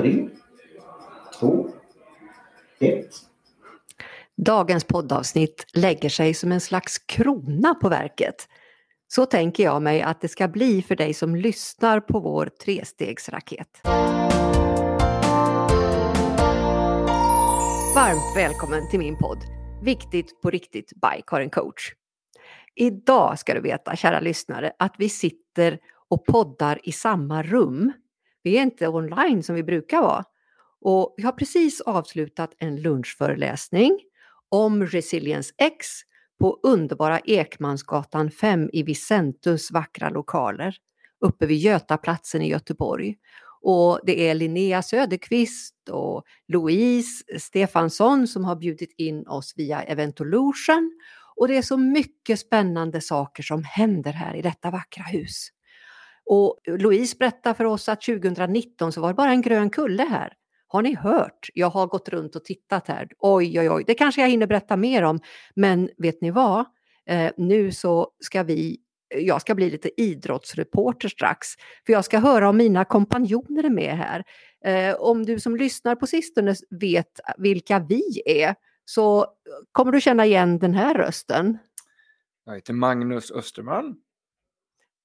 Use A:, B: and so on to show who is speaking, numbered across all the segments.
A: Tre, två, ett.
B: Dagens poddavsnitt lägger sig som en slags krona på verket. Så tänker jag mig att det ska bli för dig som lyssnar på vår trestegsraket. Varmt välkommen till min podd Viktigt på riktigt by Karin Coach. Idag ska du veta, kära lyssnare, att vi sitter och poddar i samma rum. Vi är inte online som vi brukar vara. Och vi har precis avslutat en lunchföreläsning om Resilience X på underbara Ekmansgatan 5 i Vicentus vackra lokaler uppe vid Götaplatsen i Göteborg. Och det är Linnea Söderqvist och Louise Stefansson som har bjudit in oss via Eventolution. Och det är så mycket spännande saker som händer här i detta vackra hus. Och Louise berättade för oss att 2019 så var det bara en grön kulle här. Har ni hört? Jag har gått runt och tittat här. Oj, oj, oj, det kanske jag hinner berätta mer om. Men vet ni vad? Eh, nu så ska vi, jag ska bli lite idrottsreporter strax. För jag ska höra om mina kompanjoner är med här. Eh, om du som lyssnar på sistone vet vilka vi är så kommer du känna igen den här rösten.
C: Jag heter Magnus Österman.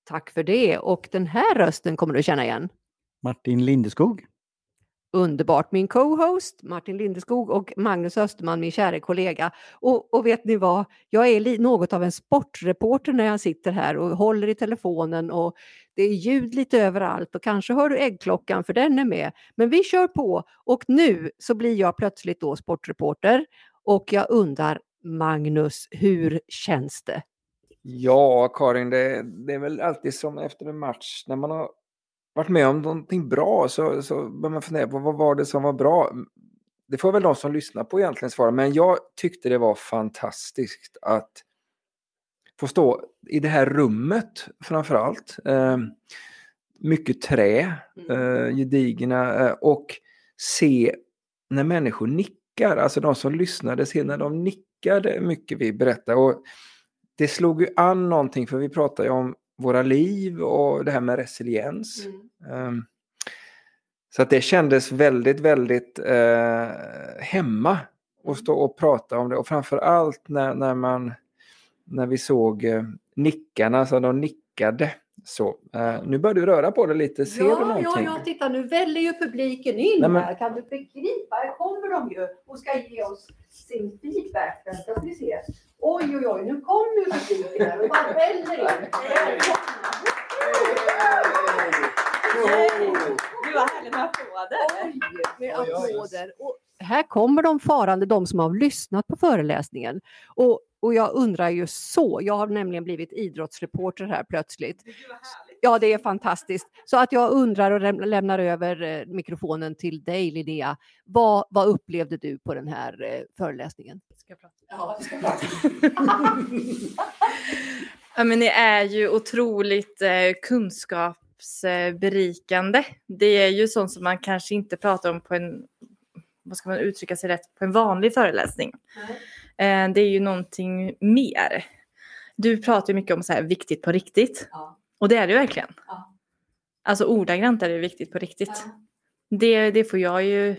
B: Tack för det. Och den här rösten kommer du känna igen.
D: Martin Lindeskog.
B: Underbart. Min co-host Martin Lindeskog och Magnus Österman, min kära kollega. Och, och vet ni vad? Jag är något av en sportreporter när jag sitter här och håller i telefonen och det är ljud lite överallt och kanske hör du äggklockan för den är med. Men vi kör på och nu så blir jag plötsligt då sportreporter och jag undrar Magnus, hur känns det?
C: Ja, Karin, det, det, är väl alltid som efter en match när man har varit med om någonting bra så, så börjar man fundera på vad var det som var bra. Det får väl de som lyssnar på egentligen svara, men jag tyckte det var fantastiskt att få stå i det här rummet framför allt. Eh, mycket trä, mm. eh, gedigna eh, och se när människor nickar, alltså de som lyssnade, se när de nickade mycket vi berättade. Och det slog ju an någonting, för vi pratade ju om våra liv och det här med resiliens. Mm. Um, så att det kändes väldigt, väldigt uh, hemma att stå och prata om det och framför allt när, när man när vi såg uh, nickarna, så de nickade så. Uh, nu börjar du röra på det lite, ser
B: ja,
C: du någonting?
B: Ja, ja, titta nu väller ju publiken in Nej, men... här. Kan du begripa? Här kommer de ju och ska ge oss sin feedback. Vänta ska vi se. Oj, oj, oj, nu kommer ju publiken här och bara väller in.
E: Gud vad härligt med applåder.
B: Oj, med applåder. Och här kommer de farande, de som har lyssnat på föreläsningen. Och, och jag undrar ju så, jag har nämligen blivit idrottsreporter här plötsligt. Ja, det är fantastiskt. Så att jag undrar och lämnar över eh, mikrofonen till dig Linnea. Vad, vad upplevde du på den här eh, föreläsningen?
E: Ska jag prata? Ja, ska prata. ja, men det är ju otroligt eh, kunskapsberikande. Det är ju sånt som man kanske inte pratar om på en, vad ska man uttrycka sig rätt, på en vanlig föreläsning. Mm. det är ju någonting mer. Du pratar mycket om så här viktigt på riktigt. Ja. Och det är det verkligen. Ja. Alltså ordagrant är det viktigt på riktigt. Ja. Det, det får jag ju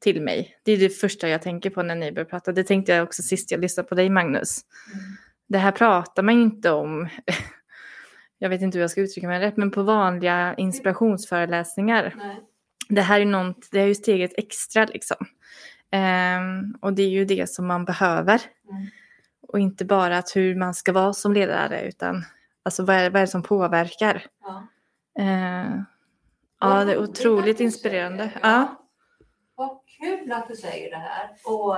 E: till mig. Det är det första jag tänker på när ni börjar prata. Det tänkte jag också sist jag lyssnade på dig Magnus. Mm. Det här pratar man inte om, jag vet inte hur jag ska uttrycka mig rätt, men på vanliga inspirationsföreläsningar. Nej. Det här är, något, det är ju steget extra liksom. Um, och det är ju det som man behöver. Mm. Och inte bara att hur man ska vara som ledare utan Alltså vad är, vad är det som påverkar? Ja, eh, ja det är otroligt inspirerande. Ja.
B: Vad kul att du säger det här. Och,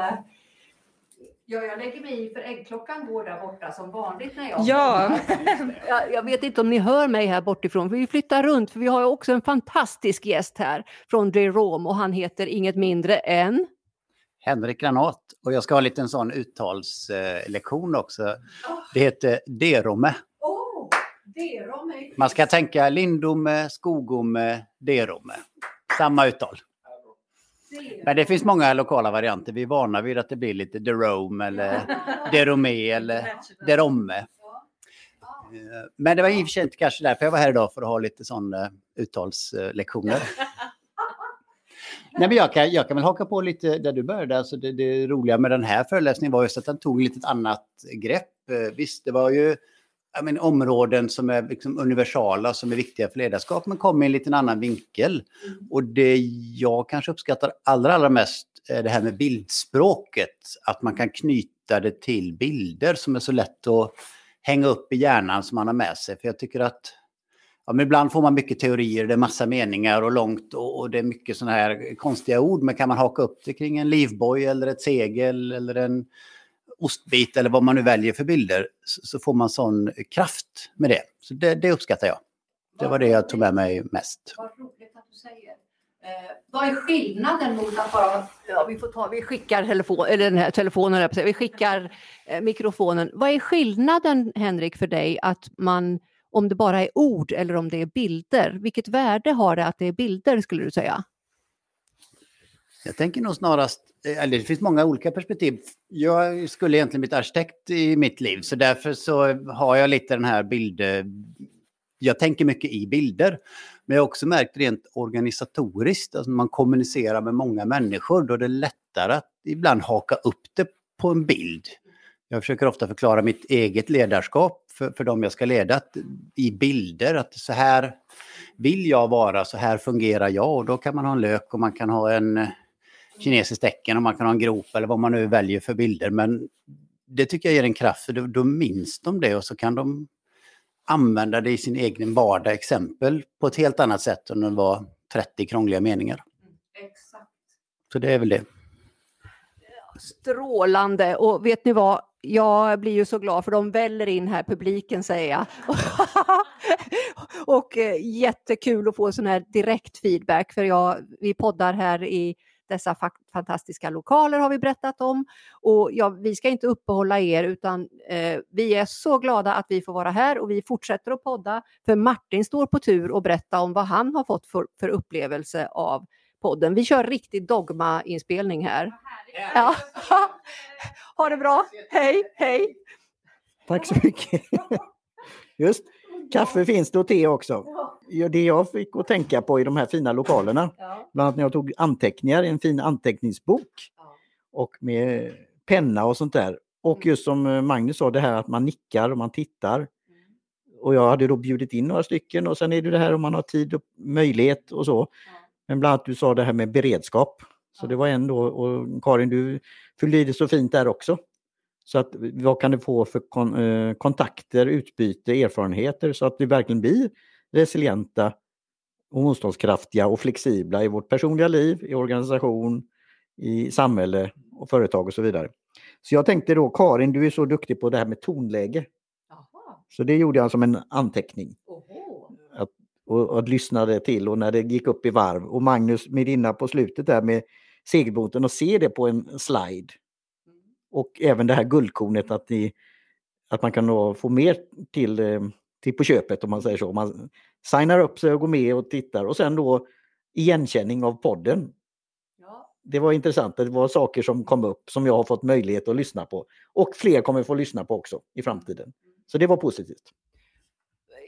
B: Ja, jag lägger mig i för äggklockan går där borta som vanligt när jag
E: Ja.
B: jag, jag vet inte om ni hör mig här bortifrån, för vi flyttar runt för vi har också en fantastisk gäst här från Drome och han heter inget mindre än
D: Henrik Granat och jag ska ha en liten sån uttalslektion också. Det heter Derome. Man ska tänka Lindome, Skogome, Derome. Samma uttal. Men det finns många lokala varianter. Vi är vana vid att det blir lite Derome eller Derome eller Deromme. Men det var i och för sig inte kanske därför jag var här idag för att ha lite sån uttalslektioner. Nej, men jag, kan, jag kan väl haka på lite där du började. Alltså det, det roliga med den här föreläsningen var just att den tog lite ett annat grepp. Eh, Visst, det var ju men, områden som är liksom universala, som är viktiga för ledarskap, men kom i en liten annan vinkel. Och det jag kanske uppskattar allra, allra mest är det här med bildspråket. Att man kan knyta det till bilder som är så lätt att hänga upp i hjärnan som man har med sig. För jag tycker att Ja, men ibland får man mycket teorier, det är massa meningar och långt och, och det är mycket sådana här konstiga ord. Men kan man haka upp det kring en livboj eller ett segel eller en ostbit eller vad man nu väljer för bilder så, får man sån kraft med det. Så det, det uppskattar jag. Det var det jag tog med mig mest.
B: Vad roligt att du säger. Eh, vad är skillnaden mot att bara... Ja, vi, får ta, vi skickar telefon, eller den här telefonen, vi skickar eh, mikrofonen. Vad är skillnaden, Henrik, för dig att man, om det bara är ord eller om det är bilder? Vilket värde har det att det är bilder, skulle du säga?
D: Jag tänker nog snarast, eh, eller det finns många olika perspektiv. Jag skulle egentligen bli arkitekt i mitt liv, så därför så har jag lite den här bild... Jag tänker mycket i bilder. Men jag har också märkt rent organisatoriskt, alltså när man kommunicerar med många människor, då är det lättare att ibland haka upp det på en bild. Jag försöker ofta förklara mitt eget ledarskap för, för dem jag ska leda att, i bilder. Att så här vill jag vara, så här fungerar jag. Och då kan man ha en lök och man kan ha en eh, kinesisk tecken och man kan ha en grop eller vad man nu väljer för bilder. Men det tycker jag ger en kraft, för då, då minns de det och så kan de använda det i sin egen vardag, exempel, på ett helt annat sätt än om det var 30 krångliga meningar.
B: Exakt.
D: Så det är väl det.
B: Strålande! Och vet ni vad? Jag blir ju så glad för de väller in här, publiken säger jag. och eh, jättekul att få sån här direkt feedback för jag, vi poddar här i dessa fa fantastiska lokaler har vi berättat om. Och ja, vi ska inte uppehålla er utan eh, vi är så glada att vi får vara här och vi fortsätter att podda. För Martin står på tur och berätta om vad han har fått för, för upplevelse av podden. Vi kör riktig dogma-inspelning här. Ja. ha det bra. Hej, hej.
A: Tack så mycket. Just, kaffe finns det och te också. Ja, det jag fick att tänka på i de här fina lokalerna,
B: Ja.
A: bland annat när jag tog anteckningar i en fin anteckningsbok och med penna och sånt där. Och just som eh, Magnus sa, det här att man nickar och man tittar. Och jag hade då bjudit in några stycken och sen är det det här om man har tid och möjlighet och så. Men bland annat du sa det här med beredskap. Så det var en då, och Karin du fyllde i det så fint där också. Så att vad kan det få för kon, eh, kontakter, utbyte, erfarenheter så att vi verkligen blir resilienta och motståndskraftiga och flexibla i vårt personliga liv, i organisation, i samhälle och företag och så vidare. Så jag tänkte då, Karin, du är så duktig på det här med tonläge. Så det gjorde jag som en anteckning och, och lyssnade till och när det gick upp i varv. Och Magnus Medina på slutet där med segelbåten och se det på en slide. Och även det här guldkornet att, ni, att man kan få mer till, eh, till på köpet om man säger så. Man signar upp sig och går med och tittar och sen då igenkänning av podden. Det var intressant, det var saker som kom upp som jag har fått möjlighet att lyssna på. Och fler kommer få lyssna på också i framtiden. Så det var positivt.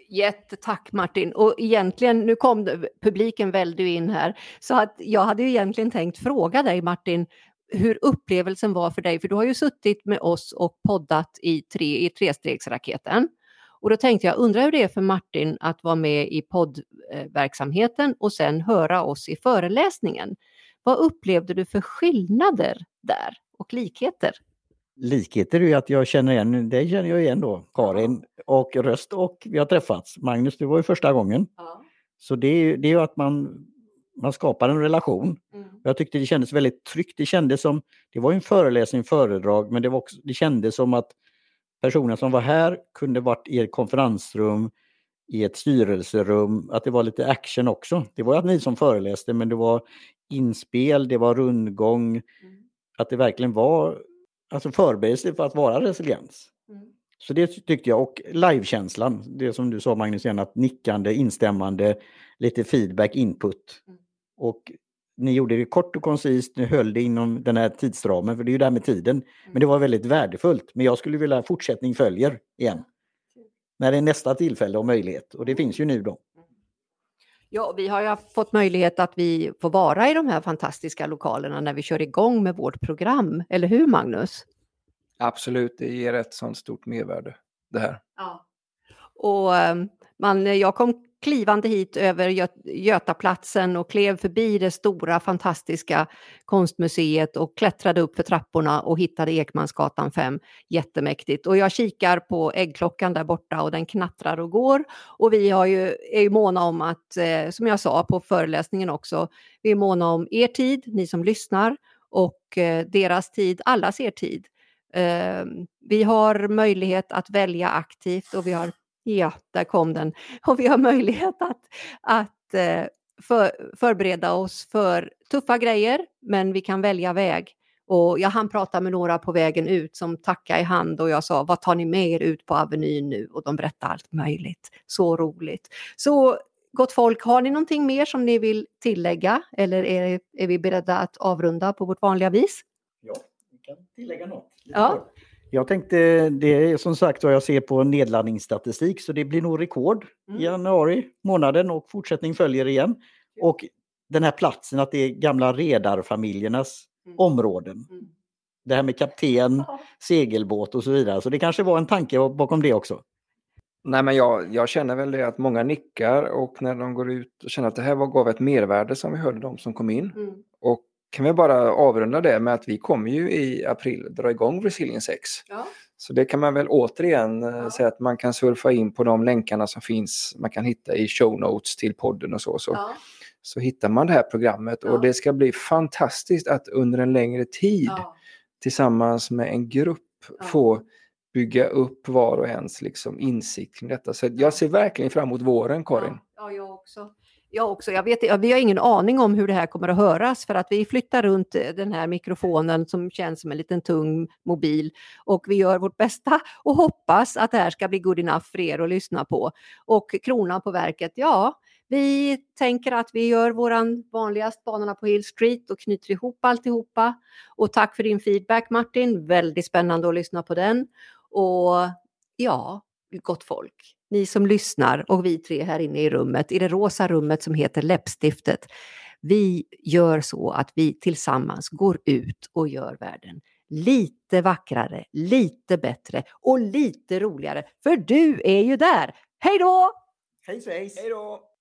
B: Jättetack Martin. Och egentligen, nu kom publiken välde ju in här, så att jag hade ju egentligen tänkt fråga dig Martin, hur upplevelsen var för dig, för du har ju suttit med oss och poddat i, tre, i trestegsraketen. Och då tänkte jag, undrar hur det är för Martin att vara med i poddverksamheten och sen höra oss i föreläsningen. Vad upplevde du för skillnader där och likheter?
A: likheter är ju att jag känner igen, det känner jag igen då, Karin och röst och vi har träffats. Magnus, det var ju första gången. Så det är ju det är ju att man, man skapar en relation. Jag tyckte det kändes väldigt tryggt. Det kändes som, det var en föreläsning, föredrag, men det, var också, det kändes som att personer som var här kunde varit i ett konferensrum, i ett styrelserum, att det var lite action också. Det var att ni som föreläste, men det var inspel, det var rundgång, att det verkligen var alltså förberedelse för att vara resiliens. Så det tyckte jag. Och livekänslan, det som du sa Magnus igen, att nickande, instämmande, lite feedback, input. Och ni gjorde det kort och koncist, ni höll det inom den här tidsramen, för det är ju det här med tiden. Men det var väldigt värdefullt. Men jag skulle vilja fortsättning följer igen. När det är nästa tillfälle och möjlighet. Och det finns ju nu då.
B: Ja, vi har ju fått möjlighet att vi får vara i de här fantastiska lokalerna när vi kör igång med vårt program. Eller hur Magnus?
C: Absolut, det ger ett sånt stort mervärde det här.
B: Ja. Och ehm, man, jag kom klivande hit över Gö Götaplatsen och klev förbi det stora fantastiska konstmuseet och klättrade upp för trapporna och hittade Ekmansgatan 5. Jättemäktigt. Och jag kikar på äggklockan där borta och den knattrar och går. Och vi har ju, är ju måna om att, eh, som jag sa på föreläsningen också, vi är måna om er tid, ni som lyssnar, och eh, deras tid, allas er tid. Eh, vi har möjlighet att välja aktivt och vi har Ja, där kom den. Och vi har möjlighet att, att eh, för, förbereda oss för tuffa grejer, men vi kan välja väg. Och jag hann prata med några på vägen ut som tackade i hand och jag sa, vad tar ni med er ut på Avenyn nu? Och de berättade allt möjligt. Så roligt. Så gott folk, har ni någonting mer som ni vill tillägga eller är, är vi beredda att avrunda på vårt vanliga vis?
A: Ja, vi kan tillägga något.
B: Ja.
A: Jag tänkte, det är som sagt vad jag ser på nedladdningsstatistik så det blir nog rekord
B: Mm.
A: i januari månaden och fortsättning följer igen. Och den här platsen att det är gamla redarfamiljernas
B: Mm.
A: områden.
B: Mm.
A: Det här med kapten, segelbåt och så vidare. Så det kanske var en tanke bakom det också.
C: Nej, men jag, jag känner väl det att många nickar och när de går ut och känner att det här var, gav ett mervärde som vi hörde de som kom in. Kan vi bara avrunda det med att vi kommer ju i april dra igång Resilience 6.
B: Ja.
C: Så det kan man väl återigen eh,
B: Ja.
C: säga att man kan surfa in på de länkarna som finns. Man kan hitta i show notes till podden och så. Så,
B: Ja.
C: så hittar man det här programmet och det ska bli fantastiskt att under en längre tid tillsammans med en grupp få bygga upp var och ens liksom insikt kring detta. Så
B: Ja.
C: jag ser verkligen fram emot våren, Karin.
B: Ja, ja, jag också. Jag också. Jag vet, vi har ingen aning om hur det här kommer att höras för att vi flyttar runt eh, den här mikrofonen som känns som en liten tung mobil och vi gör vårt bästa och hoppas att det här ska bli good enough för er att lyssna på. Och kronan på verket, ja, vi tänker att vi gör våran vanligaste banorna på Hill Street och knyter ihop alltihopa. Och tack för din feedback Martin, väldigt spännande att lyssna på den. Och ja, gott folk, ni som lyssnar och vi tre här inne i rummet, i det rosa rummet som heter läppstiftet. Vi gör så att vi tillsammans går ut och gör världen lite vackrare, lite bättre och lite roligare. För du är ju där. Hej då!
A: Hej svejs!
C: Hej då!